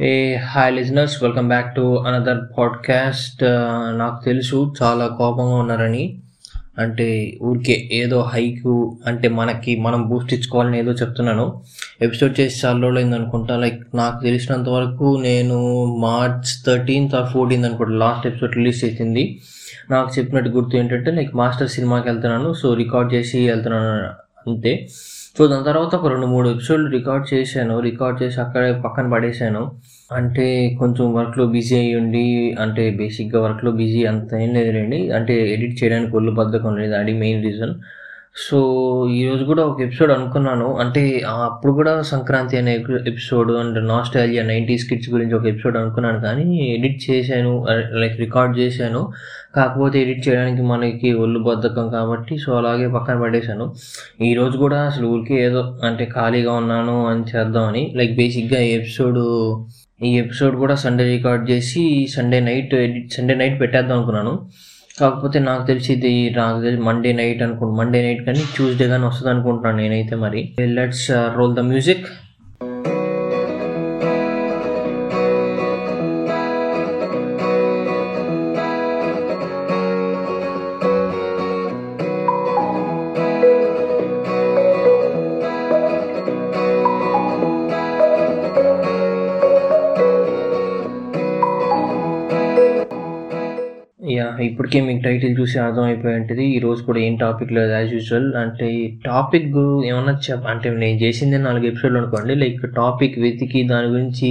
Hey hi listeners welcome back to another podcast నాకు తెలుసు చాలా కోపంగా ఉన్నారని. అంటే ఊరికే ఏదో హైకు అంటే మనకి మనం బూస్ట్ ఇచ్చుకోవాలని ఏదో చెప్తున్నాను. ఎపిసోడ్ చేసి చాలా రోజులు అయింది అనుకుంటా. లైక్ నాకు తెలిసినంత వరకు నేను మార్చ్ థర్టీన్త్ ఆర్ ఫోర్టీన్త్ అనుకుంటా లాస్ట్ ఎపిసోడ్ రిలీజ్ చేసింది. నాకు చెప్పినట్టు గుర్తు ఏంటంటే లైక్ మాస్టర్ సినిమాకి వెళ్తున్నాను. సో రికార్డ్ చేసి వెళ్తున్నాను అంతే. సో దాని తర్వాత ఒక రెండు మూడు ఎపిసోడ్లు రికార్డ్ చేశాను. రికార్డ్ చేసి అక్కడే పక్కన పడేశాను. అంటే కొంచెం వర్క్లో బిజీ అయ్యి ఉండి అంటే బేసిక్గా వర్క్లో బిజీ అంత ఏం లేదులేండి అంటే ఎడిట్ చేయడానికి ఒళ్ళు బద్ధకం లేదు. అది మెయిన్ రీజన్ సో ఈరోజు కూడా ఒక ఎపిసోడ్ అనుకున్నాను. అంటే అప్పుడు కూడా సంక్రాంతి అనే episode and nostalgia nineties kids గురించి ఒక ఎపిసోడ్ అనుకున్నాను కానీ ఎడిట్ చేశాను. లైక్ రికార్డ్ చేశాను. కాకపోతే ఎడిట్ చేయడానికి మనకి ఒళ్ళు బద్ధకం కాబట్టి సో అలాగే పక్కన పడేశాను. ఈరోజు కూడా అసలు ఊరికే ఏదో అంటే ఖాళీగా ఉన్నాను అని చేద్దామని లైక్ బేసిక్గా ఈ ఎపిసోడ్ ఈ ఎపిసోడ్ కూడా సండే రికార్డ్ చేసి Sunday night edit Sunday night పెట్టేద్దాం అనుకున్నాను. కాకపోతే నాకు తెలిసి ఇది నాకు తెలిసి మండే నైట్ అనుకుంటు మండే నైట్ కానీ ట్యూస్డే కానీ వస్తుంది అనుకుంటున్నాను నేనైతే మరి. Let's roll the music yeah ఇప్పటికే మీకు టైటిల్ చూసి అర్థమైపోయి ఉంటుంది. రోజు కూడా ఏం టాపిక్ లేదు యాజ్ యూజువల్ అంటే ఈ టాపిక్ ఏమన్నా చెప్ అంటే నేను చేసిందే నాలుగు ఎపిసోడ్లు అనుకోండి. లైక్ టాపిక్ వెతికి దాని గురించి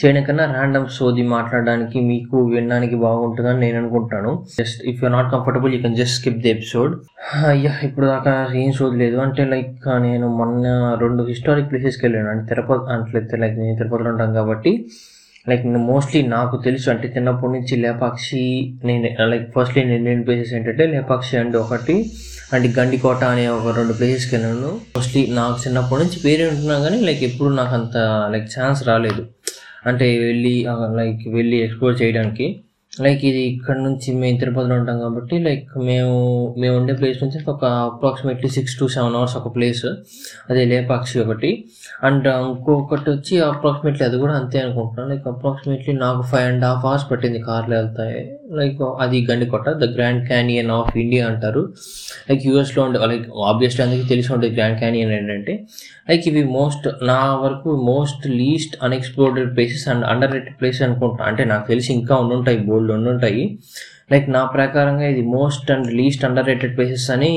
చేయడం కన్నా ర్యాండమ్ సోది మాట్లాడడానికి మీకు వినడానికి బాగుంటుందని నేను అనుకుంటాను. Just if you not comfortable you can just skip the episode అయ్యా ఇప్పుడు దాకా ఏం సోది లేదు. అంటే లైక్ నేను మొన్న రెండు హిస్టారిక్ ప్లేసెస్కి వెళ్ళాను. అంటే తిరుపతి అంటే లైక్ నేను తిరుపతిలో ఉంటాను కాబట్టి. లైక్ మోస్ట్లీ నాకు తెలుసు అంటే చిన్నప్పటి నుంచి లేపాక్షి నేను లైక్ ఫస్ట్లీ నేను వెళ్ళిన ప్లేసెస్ ఏంటంటే లేపాక్షి అండ్ ఒకటి అండ్ గండికోట అనే ఒక రెండు ప్లేసెస్కి వెళ్ళాను. మోస్ట్లీ నాకు చిన్నప్పటి నుంచి పేరు ఉంటున్నా కానీ లైక్ ఎప్పుడు నాకు అంత లైక్ ఛాన్స్ రాలేదు. అంటే వెళ్ళి లైక్ వెళ్ళి ఎక్స్ప్లోర్ చేయడానికి. లైక్ ఇది ఇక్కడ నుంచి మేము తిరుపతిలో ఉంటాం కాబట్టి లైక్ మేము మేము ఉండే ప్లేస్ నుంచి ఒక approximately six to seven hours ఒక ప్లేస్ అదే లేపాక్షి ఒకటి. అండ్ ఇంకొకటి వచ్చి అప్రాక్సిమేట్లీ అది కూడా అంతే అనుకుంటున్నాను లైక్ అప్రాక్సిమేట్లీ నాకు ఫైవ్ అండ్ హాఫ్ అవర్స్ పట్టింది కార్లో వెళ్తాయి లైక్ అది Gandikota the grand canyon of India అంటారు. లైక్ యూఎస్లో ఉండే లైక్ ఆబ్వియస్లీ అందరికీ తెలిసి ఉంటుంది గ్రాండ్ క్యానియన్ ఏంటంటే లైక్ ఇవి మోస్ట్ నా వరకు most least unexplored places and underrated places అనుకుంటా అంటే నాకు తెలిసి ఇంకా ఉండుంటాయి బోల్డ్ ఉంటాయి. లైక్ నా ప్రకారంగా ఇది most and least underrated places అని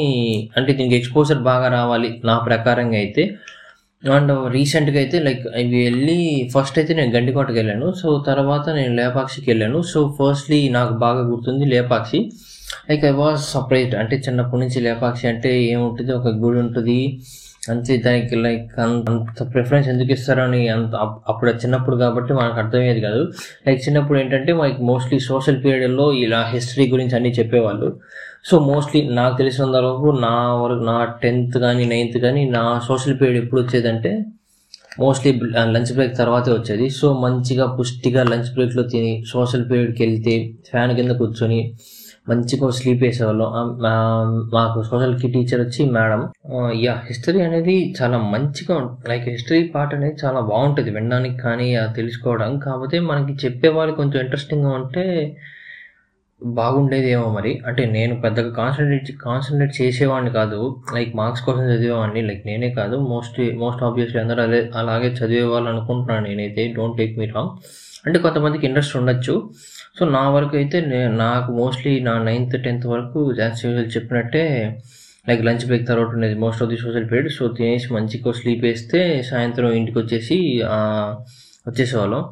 అంటే దీనికి ఎక్స్పోజర్ బాగా రావాలి నా ప్రకారంగా అయితే. అండ్ రీసెంట్గా అయితే లైక్ ఇవి వెళ్ళి ఫస్ట్ అయితే నేను గండికోటకి వెళ్ళాను. సో తర్వాత నేను లేపాక్షికి వెళ్ళాను. సో ఫస్ట్లీ నాకు బాగా గుర్తుంది Lepakshi. Like I was surprised అంటే చిన్నప్పటి నుంచి లేపాక్షి అంటే ఏముంటుంది? ఒక గుడి ఉంటుంది. అంతే దానికి లైక్ అంత ప్రిఫరెన్స్ ఎందుకు ఇస్తారని అంత అప్పుడు చిన్నప్పుడు కాబట్టి మనకు అర్థమయ్యేది కాదు. లైక్ చిన్నప్పుడు ఏంటంటే మనకి మోస్ట్లీ సోషల్ పీరియడ్లో ఇలా హిస్టరీ గురించి అన్నీ చెప్పేవాళ్ళు. సో మోస్ట్లీ నాకు తెలిసినంత వరకు నా వరకు నా టెన్త్ కానీ నైన్త్ కానీ నా సోషల్ పీరియడ్ ఎప్పుడు వచ్చేదంటే మోస్ట్లీ లంచ్ బ్రేక్ తర్వాతే వచ్చేది. సో మంచిగా పుష్టిగా లంచ్ బ్రేక్లో తిని సోషల్ పీరియడ్కి వెళ్తే ఫ్యాన్ కింద కూర్చొని మంచిగా స్లీప్ వేసేవాళ్ళం మాకు సోషల్కి టీచర్ వచ్చి మేడం యా హిస్టరీ అనేది చాలా మంచిగా లైక్ హిస్టరీ పార్ట్ అనేది చాలా బాగుంటుంది. వినడానికి కానీ తెలుసుకోవడం. కాకపోతే మనకి చెప్పేవాళ్ళు కొంచెం ఇంట్రెస్టింగ్గా ఉంటే బాగుండేదేమో మరి. అంటే నేను పెద్దగా కాన్సన్ట్రేట్ కాన్సన్ట్రేట్ చేసేవాడిని కాదు. లైక్ మార్క్స్ కోసం చదివేవాడిని. లైక్ నేనే కాదు. మోస్ట్ మోస్ట్ ఆబ్వియస్లీ అందరూ అదే అలాగే చదివేవాళ్ళు అనుకుంటున్నాను నేనైతే. డోంట్ టేక్ మీ రాంగ్ అంటే కొంతమందికి ఇంట్రెస్ట్ ఉండొచ్చు. సో నా వరకు అయితే నాకు మోస్ట్లీ నా నైన్త్ టెన్త్ వరకు యాజ్ యూజువల్ చెప్పినట్టే లైక్ లంచ్ బ్రేక్ తర్వాత ఉండేది. Most of the social period so తినేసి మంచిగా స్లీప్ వేస్తే సాయంత్రం ఇంటికి వచ్చేసి వచ్చేసేవాళ్ళం.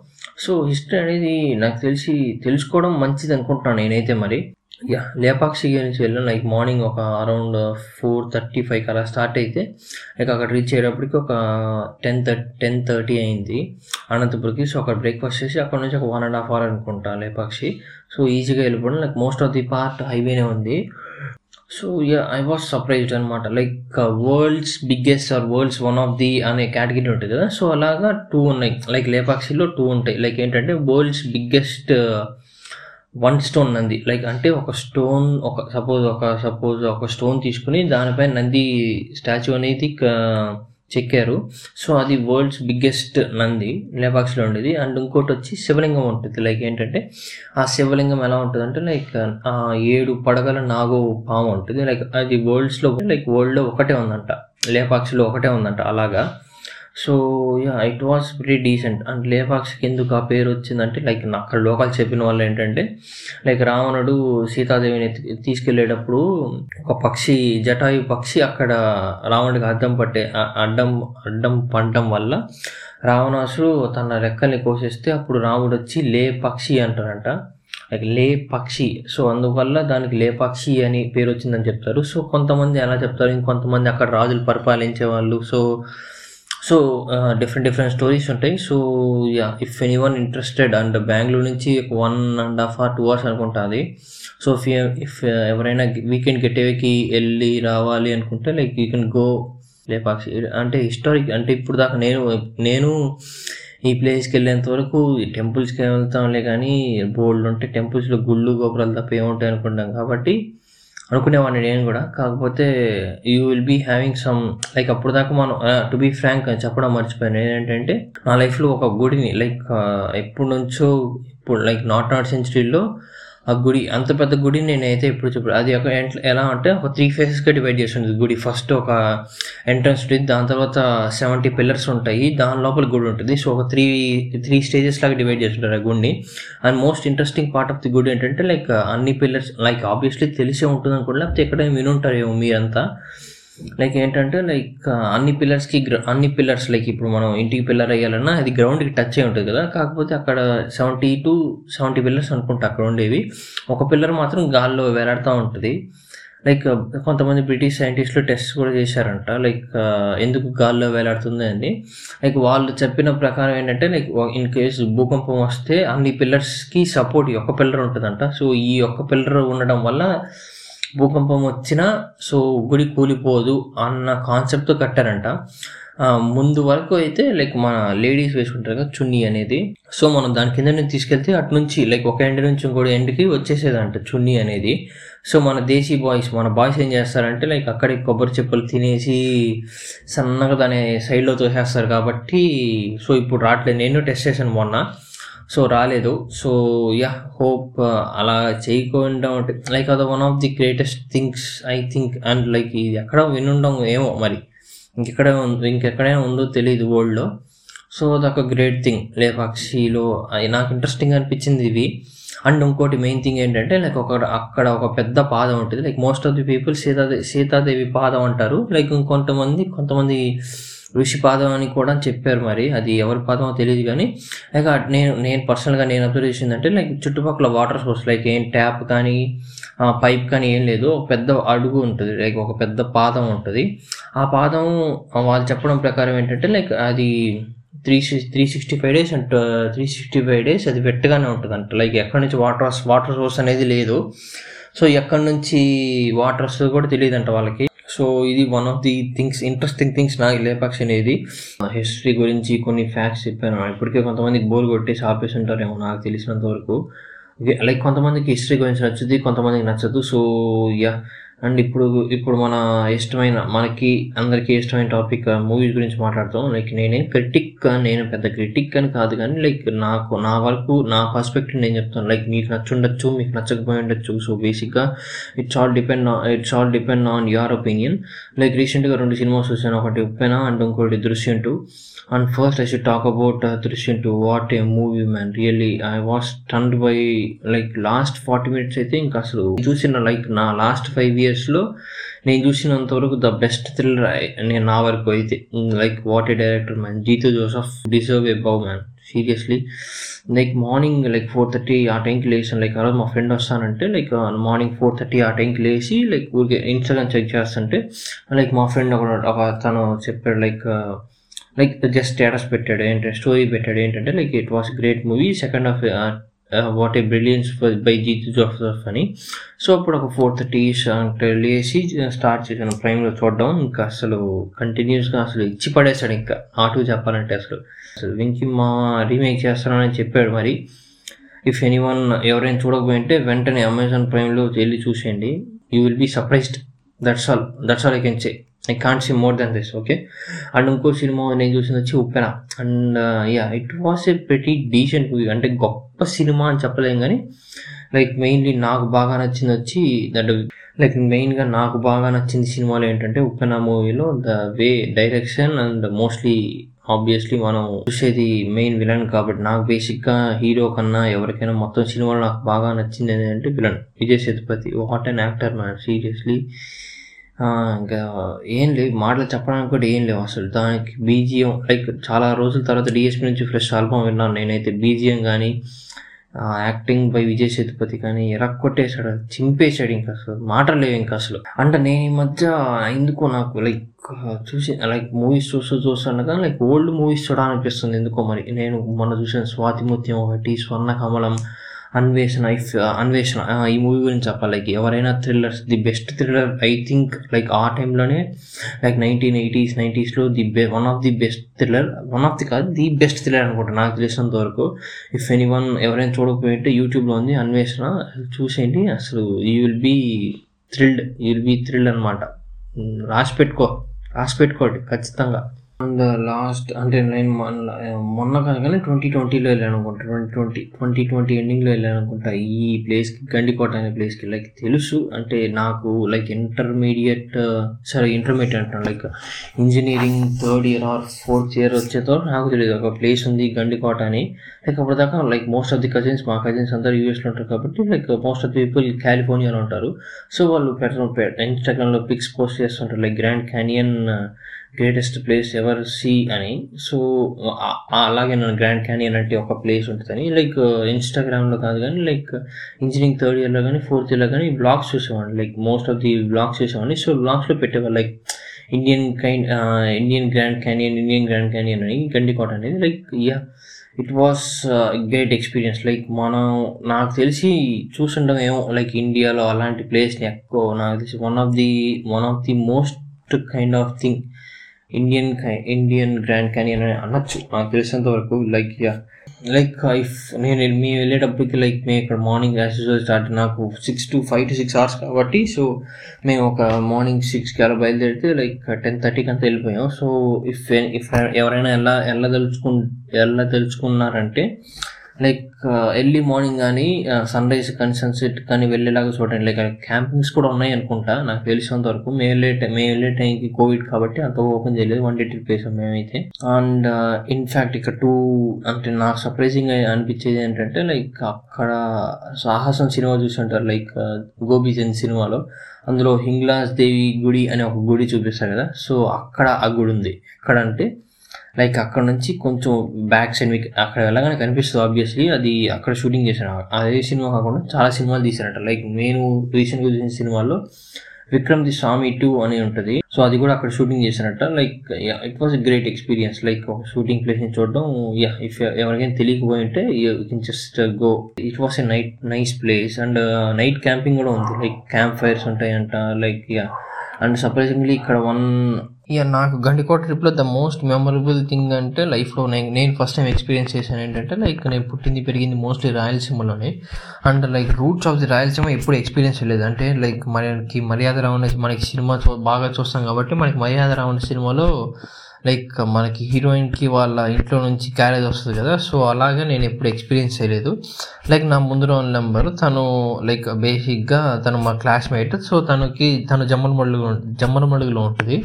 సో హిస్టరీ అనేది నాకు తెలిసి తెలుసుకోవడం మంచిది అనుకుంటున్నాను నేనైతే మరి. యా లేపాక్షి నుంచి వెళ్ళాం లైక్ మార్నింగ్ ఒక అరౌండ్ ఫోర్ థర్టీ ఫైవ్కి అలా స్టార్ట్ అయితే లైక్ అక్కడ రీచ్ అయ్యేటప్పటికి ఒక టెన్ థర్టీ టెన్ థర్టీ అయింది. అనంతపురికి సో అక్కడ బ్రేక్ఫాస్ట్ చేసి అక్కడ నుంచి ఒక వన్ అండ్ హాఫ్ అవర్ అనుకుంటా లేపాక్షి సో ఈజీగా వెళ్ళిపోవడం like most of the part హైవేనే ఉంది. So yeah I was surprised అనమాట like world's biggest or world's one of the అనే కేటగిరీ ఉంటుంది కదా. సో అలాగా టూ ఉన్నాయి. లైక్ లేపాక్షిలో టూ ఉంటాయి. లైక్ ఏంటంటే world's biggest one stone Nandi. Like అంటే ఒక స్టోన్ ఒక సపోజ్ ఒక సపోజ్ ఒక స్టోన్ తీసుకుని దానిపై నంది స్టాచ్యూ అనేది చెక్కారు. సో అది వరల్డ్స్ బిగ్గెస్ట్ నంది లేపాక్షిలో ఉండేది. అండ్ ఇంకోటి వచ్చి శివలింగం ఉంటుంది. లైక్ ఏంటంటే ఆ శివలింగం ఎలా ఉంటుంది అంటే లైక్ ఆ ఏడు పడగల నాగో పాము ఉంటుంది. లైక్ అది వరల్డ్స్లో లైక్ వరల్డ్లో ఒకటే ఉందంట. లేపాక్షిలో ఒకటే ఉందంట. అలాగా. So yeah it was very decent and లేపాక్షికి ఎందుకు ఆ పేరు వచ్చిందంటే లైక్ అక్కడ లోకల్ చెప్పిన వాళ్ళు ఏంటంటే లైక్ రావణుడు సీతాదేవిని తీసుకెళ్ళేటప్పుడు తీసుకెళ్ళేటప్పుడు ఒక పక్షి జటాయు పక్షి అక్కడ రావణుడికి అడ్డం పట్టే అడ్డం అడ్డం పడడం వల్ల రావణాసుడు తన రెక్కల్ని కోసేస్తే అప్పుడు రాముడు వచ్చి లే పక్షి అంటారంట. లైక్ లే పక్షి. సో అందువల్ల దానికి లే పక్షి అని పేరు వచ్చిందని చెప్తారు. సో కొంతమంది ఎలా చెప్తారు? ఇంకొంతమంది అక్కడ రాజులు పరిపాలించే వాళ్ళు so so different different stories ఉంటాయి. So yeah if anyone interested and Bengaluru నుంచి one and half or two hours అనుకుంటుంది సో ఇఫ్ ఇఫ్ ఎవరైనా వీకెండ్ గెట్వేకి వెళ్ళి రావాలి అనుకుంటే like you can go Lepakshi అంటే హిస్టారిక్ అంటే ఇప్పుడు దాకా నేను నేను ఈ ప్లేస్కి వెళ్ళేంత వరకు ఈ టెంపుల్స్కి వెళ్తాంలే కానీ బోల్డ్ ఉంటే టెంపుల్స్లో గుళ్ళు గోపురాలు తప్ప ఏముంటాయి అనుకుంటాం. కాబట్టి అనుకునేవాడిని నేను కూడా. కాకపోతే you will be having some like అప్పుడు దాకా మనం టు బీ ఫ్రాంక్ చెప్పడం మర్చిపోయాను. ఏంటంటే నా లైఫ్లో ఒక గుడిని లైక్ ఎప్పటి నుంచో ఇప్పుడు లైక్ నాట్ నాట్ సెంచురీలో ఆ గుడి అంత పెద్ద గుడి నేనైతే ఎప్పుడు చెప్పాను అది ఒక ఎలా అంటే ఒక త్రీ ఫేసెస్గా డివైడ్ చేసి ఉంటుంది గుడి. ఫస్ట్ ఒక ఎంట్రన్స్ ఉంటుంది దాని తర్వాత సెవెంటీ పిల్లర్స్ ఉంటాయి దాని లోపల గుడి ఉంటుంది. సో ఒక త్రీ త్రీ స్టేజెస్ లాగా డివైడ్ చేసి ఉంటారు ఆ గుడిని. And most interesting part of the good ఏంటంటే లైక్ అన్ని పిల్లర్స్ లైక్ ఆబ్వియస్లీ తెలిసే ఉంటుంది అనుకోండి లేకపోతే ఎక్కడైనా వినుంటారేమో మీరంతా. లైక్ ఏంటంటే లైక్ అన్ని పిల్లర్స్కి అన్ని పిల్లర్స్ లైక్ ఇప్పుడు మనం ఇంటికి పిల్లర్ అయ్యాలన్నా అది గ్రౌండ్కి టచ్ అయి ఉంటుంది కదా. కాకపోతే అక్కడ సెవెంటీ టు సెవెంటీ పిల్లర్స్ అనుకుంటా అక్కడ ఉండేవి. ఒక పిల్లర్ మాత్రం గాల్లో వేలాడుతూ ఉంటుంది. లైక్ కొంతమంది బ్రిటిష్ సైంటిస్టులు టెస్ట్ కూడా చేశారంట. లైక్ ఎందుకు గాల్లో వేలాడుతుంది అని. లైక్ వాళ్ళు చెప్పిన ప్రకారం ఏంటంటే లైక్ ఇన్ కేస్ భూకంపం వస్తే అన్ని పిల్లర్స్కి సపోర్ట్ ఈ ఒక్క పిల్లర్ ఉంటుందంట. సో ఈ ఒక్క పిల్లర్ ఉండడం వల్ల భూకంపం వచ్చినా సో గుడి కూలిపోదు అన్న కాన్సెప్ట్తో కట్టారంట. ముందు వరకు అయితే లైక్ మన లేడీస్ వేసుకుంటారు కదా చున్నీ అనేది. సో మనం దాని కింద నుంచి తీసుకెళ్తే అటు నుంచి లైక్ ఒక ఎండ్ నుంచి ఇంకోటి ఎండ్కి వచ్చేసేదంట చున్నీ అనేది. సో మన దేశీ బాయ్స్ మన బాయ్స్ ఏం చేస్తారంటే లైక్ అక్కడే కొబ్బరి చెప్పులు తినేసి సన్నగా దాని సైడ్లో తోసేస్తారు కాబట్టి సో ఇప్పుడు రావట్లేదు. నేను టెస్ట్ చేశాను మొన్న. సో రాలేదు. సో యా హోప్ uh, అలా చేయకుండా ఉంటే లైక్ అది one of the greatest things I think and like ఇది ఎక్కడ వినుండం ఏమో మరి. ఇంకెక్కడ ఇంకెక్కడైనా ఉందో తెలియదు వరల్డ్లో సో అదొక గ్రేట్ థింగ్ లేపాక్షిలో పక్షిలో నాకు ఇంట్రెస్టింగ్ అనిపించింది ఇది. అండ్ ఇంకోటి మెయిన్ థింగ్ ఏంటంటే లైక్ ఒక అక్కడ ఒక పెద్ద పాదం ఉంటుంది. Like most of the people Sitadevi Sitadevi పాదం అంటారు. లైక్ ఇంకొంతమంది కొంతమంది ఋషి పాదం అని కూడా చెప్పారు మరి. అది ఎవరి పాదమో తెలియదు కానీ లైక్ నేను నేను పర్సనల్గా నేను అబ్జర్వ్ చేసిందంటే లైక్ చుట్టుపక్కల వాటర్ సోర్స్ లైక్ ఏం ట్యాప్ కానీ పైప్ కానీ ఏం లేదు. ఒక పెద్ద అడుగు ఉంటుంది లైక్ ఒక పెద్ద పాదం ఉంటుంది. ఆ పాదం వాళ్ళు చెప్పడం ప్రకారం ఏంటంటే లైక్ అది three three sixty five days అంట త్రీ సిక్స్టీ ఫైవ్ డేస్ అది వెట్టగానే ఉంటుంది అంట లైక్ ఎక్కడి నుంచి వాటర్ వాటర్ సోర్స్ అనేది లేదు. సో ఎక్కడి నుంచి వాటర్ వస్తుందో కూడా తెలియదు అంట వాళ్ళకి. సో ఇది one of the things interesting things నా లేపాక్షి అనేది. హిస్టరీ గురించి కొన్ని ఫ్యాక్ట్స్ చెప్పాను. ఇప్పటికే కొంతమందికి బోర్ కొట్టేసి ఆపేసి ఉంటారేమో నాకు తెలిసినంత వరకు లైక్ కొంతమందికి హిస్టరీ గురించి నచ్చుద్ది కొంతమందికి నచ్చదు. సో యా అండ్ ఇప్పుడు ఇప్పుడు మన ఇష్టమైన మనకి అందరికీ ఇష్టమైన టాపిక్ మూవీస్ గురించి మాట్లాడతాం. లైక్ నేనే క్రిటిక్ నేను పెద్ద క్రిటిక్ అని కాదు కానీ లైక్ నాకు నా వరకు నా పర్స్పెక్టివ్ నేను చెప్తాను. లైక్ మీకు నచ్చుండొచ్చు మీకు నచ్చకపోయి ఉండొచ్చు. సో బేసిక్గా it's all depend it's all depend on your opinion like రీసెంట్గా రెండు సినిమాస్ చూసాను ఒకటి ఉప్పెన అండ్ ఇంకోటి Drishyam two. And first I should talk about Drishyam two. What a movie man really I was turned by like last forty minutes అయితే ఇంకా అసలు చూసిన like నా లాస్ట్ ఫైవ్ ఇయర్స్లో నేను చూసినంత వరకు ద బెస్ట్ థ్రిల్లర్ నేను నా వరకు అయితే like what a director man Jeethu Joseph deserve a bow man seriously like morning like four thirty ఆ టైంకి లేచాను. లైక్ అలా మా ఫ్రెండ్ వస్తానంటే లైక్ మార్నింగ్ ఫోర్ థర్టీ ఆ టైంకి లేచి లైక్ ఊరికే ఇన్స్టాగ్రామ్ చెక్ చేస్తుంటే లైక్ మా ఫ్రెండ్ ఒక ఒక తను చెప్పాడు లైక్ లైక్ జస్ట్ స్టేటస్ పెట్టాడు ఏంటంటే స్టోరీ పెట్టాడు ఏంటంటే like it was great movie second of what a brilliance by Jeethu Joseph అని సో అప్పుడు ఒక ఫోర్ థర్టీ అంటే లేచి స్టార్ట్ చేశాను. ప్రైమ్లో చూడడం ఇంకా అసలు కంటిన్యూస్గా అసలు ఇచ్చి పడేశాడు ఇంకా. ఆటో చెప్పాలంటే అసలు. అసలు వెంకీ మా రీమేక్ చేస్తానని చెప్పాడు మరి. ఇఫ్ ఎనీ వన్ ఎవరైనా చూడకపోయింటే వెంటనే అమెజాన్ ప్రైమ్లో వెళ్ళి చూసేయండి. You will be surprised that's all that's all I can say I can't see more than this okay and ఇంకో సినిమా నేను చూసింది వచ్చి Uppena. And yeah it was a pretty decent movie అంటే గొప్ప సినిమా అని చెప్పలేం కానీ లైక్ మెయిన్లీ నాకు బాగా నచ్చింది వచ్చి దట్ లైక్ మెయిన్గా నాకు బాగా నచ్చింది సినిమాలు ఏంటంటే ఉప్పెన మూవీలో the way direction and mostly obviously మనం చూసేది మెయిన్ విలన్ కాబట్టి నాకు బేసిక్గా హీరో కన్నా ఎవరికైనా మొత్తం సినిమాలో నాకు బాగా నచ్చింది ఏంటంటే villain. Vijay Sethupathi what an actor man seriously ఇంకా ఏం లేవు. మాటలు చెప్పడానికి కూడా ఏం లేవు అసలు. దానికి బీజిఎం లైక్ చాలా రోజుల తర్వాత డిఎస్పీ నుంచి ఫ్రెష్ ఆల్బమ్ విన్నాను నేనైతే. బీజిఎం కానీ యాక్టింగ్ బై విజయ్ సేతుపతి కానీ ఎరక్కొట్టేశాడు చింపేశాడు ఇంకా అసలు. మాటలు లేవు ఇంకా అసలు. అంటే నేను ఈ మధ్య ఎందుకో నాకు లైక్ చూసి లైక్ మూవీస్ చూస్తూ చూస్తాను కానీ లైక్ ఓల్డ్ మూవీస్ చూడాలనిపిస్తుంది. ఎందుకో మరి? నేను మొన్న చూసిన స్వాతిముత్యం ఒకటి స్వర్ణ కమలం అన్వేషణ ఇఫ్ అన్వేషణ ఈ మూవీ గురించి చెప్పాలి. లైక్ ఎవరైనా thrillers the best thriller I think like ఆ టైంలోనే లైక్ నైన్టీన్ ఎయిటీస్ నైంటీస్లో ది బె one of the best thriller one of the కాదు ది బెస్ట్ థ్రిల్లర్ అనుకుంటా నాకు తెలిసినంత వరకు. ఇఫ్ ఎనీ వన్ ఎవరైనా చూడకపోయింటే యూట్యూబ్లో ఉంది అన్వేషణ చూసేయండి. అసలు you will be thrilled you will be thrilled అనమాట రాసి పెట్టుకో రాసి పెట్టుకోండి ఖచ్చితంగా. అండ్ లాస్ట్ అంటే నేను మొన్న మొన్న కానీ ట్వంటీ ట్వంటీలో వెళ్ళాను అనుకుంటా. ట్వంటీ ట్వంటీ ట్వంటీ ట్వంటీ ఎండింగ్లో వెళ్ళాను అనుకుంటా. ఈ ప్లేస్కి గండికోట అనే ప్లేస్కి లైక్ తెలుసు అంటే నాకు లైక్ ఇంటర్మీడియట్ సారీ ఇంటర్మీడియట్ అంటాను like engineering third year or fourth year వచ్చేతో నాకు తెలియదు ఒక ప్లేస్ ఉంది గండికోట అని. లైక్ అప్పటిదాకా like most of the cousins మా కజిన్స్ అందరూ యూఎస్లో ఉంటారు కాబట్టి like most of the people కాలిఫోర్నియాలో ఉంటారు. సో వాళ్ళు పెట్ట ఇన్స్టాగ్రామ్లో పిక్స్ పోస్ట్ చేస్తుంటారు. Like Grand Canyon greatest place ever see అని. సో అలాగే నేను గ్రాండ్ క్యానియన్ అంటే ఒక ప్లేస్ ఉంటుందని. లైక్ ఇన్స్టాగ్రామ్లో కాదు కానీ లైక్ ఇంజనీరింగ్ థర్డ్ ఇయర్లో కానీ ఫోర్త్ ఇయర్లో కానీ బ్లాగ్స్ చూసేవాడిని. Like most of the blogs చూసేవాడిని. సో బ్లాగ్స్లో పెట్టేవాళ్ళు like Indian kind Indian Grand Canyon Indian Grand Canyon అని గండికోట అనేది. Like yeah it was great experience. Like మనం నాకు తెలిసి చూస్తుండం ఏమో లైక్ ఇండియాలో అలాంటి ప్లేస్ని ఎక్కువ నాకు తెలిసి one of the one of the most kind of thing Indian Indian Grand Canyon అని అనొచ్చు. నాకు తెలిసినంత వరకు లైక్ లైక్ ఇఫ్ నేను మేము వెళ్ళేటప్పటికి లైక్ మేము ఇక్కడ మార్నింగ్ యాజ్ యూజువల్ స్టార్ట్ నాకు six to five to six hours కాబట్టి సో మేము ఒక మార్నింగ్ సిక్స్కి అలా బయలుదేరితే లైక్ టెన్ థర్టీకి అంతా వెళ్ళిపోయాం. సో ఇఫ్ ఇఫ్ ఎవరైనా ఎలా వెళ్ళదలుచుకుంటే ఎలా తెలుసుకున్నారంటే లైక్ ఎర్లీ మార్నింగ్ కానీ సన్ రైజ్ కానీ సన్సెట్ కానీ వెళ్ళేలాగా చూడండి. లైక్ క్యాంపింగ్స్ కూడా ఉన్నాయి అనుకుంటా. నాకు తెలిసినంత వరకు మేము వెళ్ళే టైం మేము వెళ్ళే టైంకి కోవిడ్ కాబట్టి అంత ఓపెన్ చేయలేదు. వన్ డే ట్రిప్ వేసాం మేమైతే. అండ్ ఇన్ఫ్యాక్ట్ ఇక్కడ టూ అంటే నాకు సర్ప్రైజింగ్ అనిపించేది ఏంటంటే లైక్ అక్కడ సాహసం సినిమా చూసి ఉంటారు లైక్ గోబీజన్ సినిమాలో. అందులో హింగ్లాస్ దేవి గుడి అనే ఒక గుడి చూపిస్తారు కదా. సో అక్కడ ఆ గుడి ఉంది. ఎక్కడ అంటే లైక్ అక్కడ నుంచి కొంచెం బ్యాక్ సైడ్ మీకు అక్కడ వెళ్ళగానే కనిపిస్తుంది ఆబ్వియస్లీ అది అక్కడ షూటింగ్ చేశాను అదే సినిమా కాకుండా చాలా సినిమాలు తీశారంట. లైక్ నేను రీసెంట్గా చూసిన సినిమాలో విక్రమ్ ది స్వామి టూ అని ఉంటుంది. సో అది కూడా అక్కడ షూటింగ్ చేశారట. Like it was a great experience like shooting shooting ప్లేస్ని చూడడం యా ఇఫ్ ఎవరికైనా తెలియకపోయి ఉంటే you can just go it was a night nice place and night camping కూడా ఉంది. లైక్ క్యాంప్ ఫైర్స్ ఉంటాయంట. లైక్ యా అండ్ సర్ప్రైజింగ్లీ ఇక్కడ one ఇక నాకు గండికోట ట్రిప్లో ద మోస్ట్ మెమరబుల్ థింగ్ అంటే లైఫ్లో నేను నేను ఫస్ట్ టైం ఎక్స్పీరియన్స్ చేశాను ఏంటంటే లైక్ నేను పుట్టింది పెరిగింది mostly రాయలసీమలోనే. And like roots of the Rayalaseema ఎప్పుడు ఎక్స్పీరియన్స్ లేదు అంటే లైక్ మనకి మర్యాద రావణ మనకి సినిమా చూ బాగా చూస్తాం కాబట్టి మనకి మర్యాద రావణ సినిమాలో లైక్ మనకి హీరోయిన్కి వాళ్ళ ఇంట్లో నుంచి క్యారేజ్ వస్తుంది కదా సో అలాగే నేను ఎప్పుడు ఎక్స్పీరియన్స్ చేయలేదు. లైక్ నా ముందు రోల్ నెంబర్ తను లైక్ బేసిక్గా తను మా క్లాస్మేట్ సో తనకి తను జమ్మలమడుగు జమ్మలమడుగులో ఉంటుంది.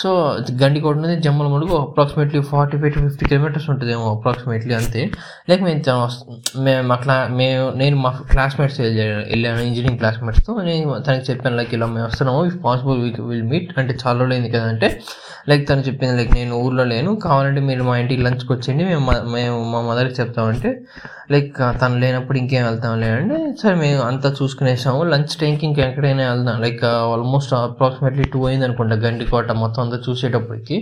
సో గండికోట నుంచి Jammalamadugu approximately forty five to fifty kilometres ఉంటుందేమో అప్రాక్సిమేట్లీ అంతే. లైక్ మేము తను మేము మా క్లా మేము నేను మా క్లాస్మేట్స్ వెళ్ళాను ఇంజనీరింగ్ క్లాస్మేట్స్తో. నేను తనకి చెప్పాను లైక్ ఇలా మేము వస్తున్నాము if possible we will meet అంటే చాలా రోజులైంది కదంటే లైక్ తను చెప్పింది లైక్ నేను ఊర్లో లేను. కావాలంటే మీరు మా ఇంటికి లంచ్కి వచ్చేయండి. మేము మేము మా మదర్కి చెప్తామంటే లైక్ తను లేనప్పుడు ఇంకేం వెళ్తాం లేదంటే సరే మేము అంతా చూసుకునేసాము. లంచ్ టైంకి ఇంకా ఎక్కడైనా వెళ్దాం. లైక్ ఆల్మోస్ట్ అప్రాక్సిమేట్లీ టూ అయింది అనుకుంటా గండికోట మొత్తం అంతా చూసేటప్పటికి.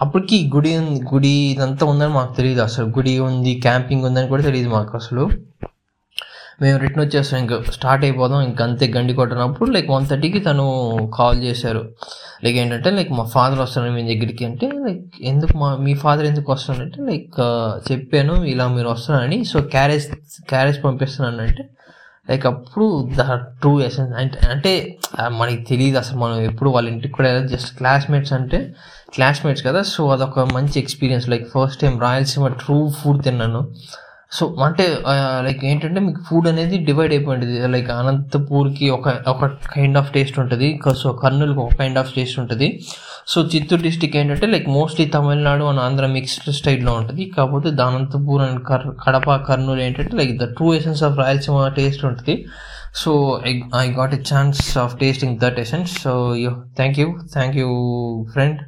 అప్పటికి గుడి ఉంది గుడి ఇదంతా ఉందని మాకు తెలియదు అసలు. గుడి ఉంది క్యాంపింగ్ ఉందని కూడా తెలియదు మాకు అసలు. మేము రిటర్న్ వచ్చేస్తాం ఇంకా స్టార్ట్ అయిపోదాం. ఇంకా అంతే గండి కొట్టినప్పుడు లైక్ వన్ థర్టీకి తను కాల్ చేశారు. లైక్ ఏంటంటే లైక్ మా ఫాదర్ వస్తున్నారు మీ దగ్గరికి అంటే లైక్ ఎందుకు మా మీ ఫాదర్ ఎందుకు వస్తున్నారంటే లైక్ uh, చెప్పాను ఇలా మీరు వస్తున్నారని సో క్యారేజ్ క్యారేజ్ పంపిస్తున్నాను అంటే లైక్ అప్పుడు ద ట్రూ ఎసెన్స్ అంటే అంటే మనకి తెలియదు అసలు మనం ఎప్పుడు వాళ్ళ ఇంటికి కూడా జస్ట్ క్లాస్మేట్స్ అంటే క్లాస్మేట్స్ కదా సో అదొక మంచి experience like first time Rayalaseema true food తిన్నాను. సో అంటే లైక్ ఏంటంటే మీకు ఫుడ్ అనేది డివైడ్ అయిపోయింది. లైక్ అనంతపూర్కి ఒక ఒక కైండ్ ఆఫ్ టేస్ట్ ఉంటుంది. సో కర్నూలుకి ఒక కైండ్ ఆఫ్ టేస్ట్ ఉంటుంది. సో చిత్తూరు డిస్టిక్ ఏంటంటే like mostly Tamil Nadu and Andhra mixed స్టైల్లో ఉంటుంది. కాకపోతే అనంతపూర్ అండ్ కర్ కడప కర్నూలు ఏంటంటే like the true essence of Rayalaseema taste ఉంటుంది. So I I got a chance of tasting that essence so you thank you thank you friend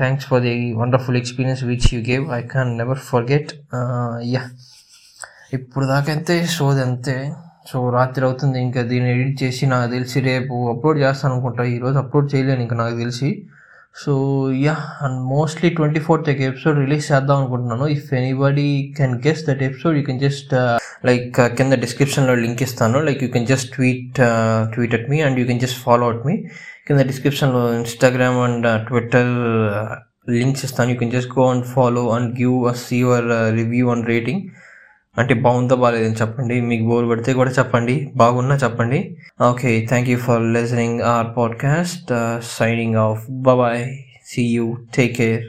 thanks for the wonderful experience which you gave I can never forget yeah ఇప్పుడు దాకైతే షోది అంతే. So రాత్రి అవుతుంది ఇంకా దీన్ని edit చేసి నాకు తెలిసి రేపు అప్లోడ్ చేస్తాను అనుకుంటా. ఈరోజు అప్లోడ్ చేయలేను ఇంకా నాకు తెలిసి. So yeah and mostly twenty fourth ఒక ఎపిసోడ్ రిలీజ్ చేద్దాం అనుకుంటున్నాను. If anybody can guess that episode you can just like కింద డిస్క్రిప్షన్లో లింక్ ఇస్తాను. Like you can just tweet tweet at me and you can just follow at me కింద డిస్క్రిప్షన్లో Instagram and Twitter links ఇస్తాను. You can just go and follow and give us your review and rating అంటే బాగుందో బాగాలేదని చెప్పండి. మీకు bore పడితే కూడా చెప్పండి. బాగున్నా చెప్పండి. Okay thank you for listening our podcast signing off bye see you take care